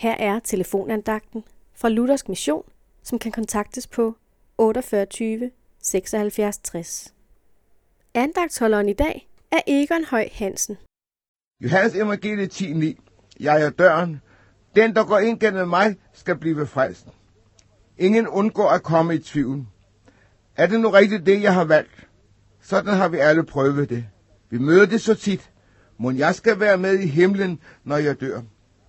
Her er telefonandagten fra Luthersk Mission, som kan kontaktes på 48 76 60. Andagtsholderen i dag er Egon Høj Hansen. Johannes evangelie 10.9. Jeg er døren. Den, der går ind gennem mig, skal blive frelst. Ingen undgår at komme i tvivl. Er det nu rigtigt det, jeg har valgt? Sådan har vi alle prøvet det. Vi møder det så tit. Må jeg skal være med i himlen, når jeg dør.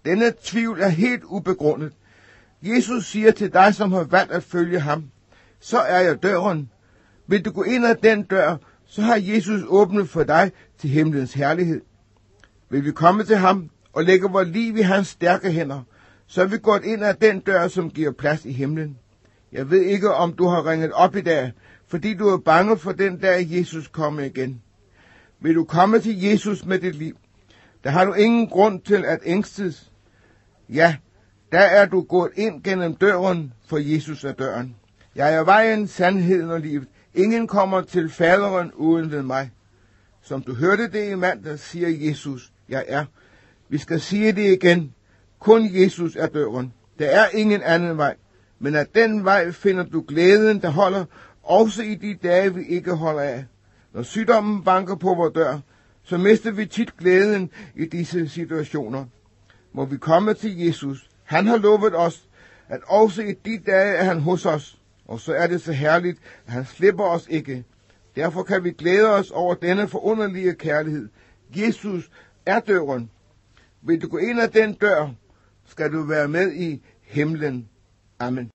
Denne tvivl er helt ubegrundet. Jesus siger til dig, som har valgt at følge ham, så er jeg døren. Vil du gå ind ad den dør, så har Jesus åbnet for dig til himlens herlighed. Vil vi komme til ham og lægge vores liv i hans stærke hænder, så er vi gået ind ad den dør, som giver plads i himlen. Jeg ved ikke, om du har ringet op i dag, fordi du er bange for den dag, Jesus kommer igen. Vil du komme til Jesus med dit liv, der har du ingen grund til at ængstes. Ja, der er du gået ind gennem døren, for Jesus er døren. Jeg er vejen, sandheden og livet. Ingen kommer til faderen uden ved mig. Som du hørte det i mandag, siger Jesus, jeg er. Vi skal sige det igen. Kun Jesus er døren. Der er ingen anden vej. Men af den vej finder du glæden, der holder, også i de dage, vi ikke holder af. Når sygdommen banker på vores dør, så mister vi tit glæden i disse situationer. Må vi komme til Jesus. Han har lovet os, at også i de dage er han hos os. Og så er det så herligt, at han slipper os ikke. Derfor kan vi glæde os over denne forunderlige kærlighed. Jesus er døren. Vil du gå ind ad den dør, skal du være med i himlen. Amen.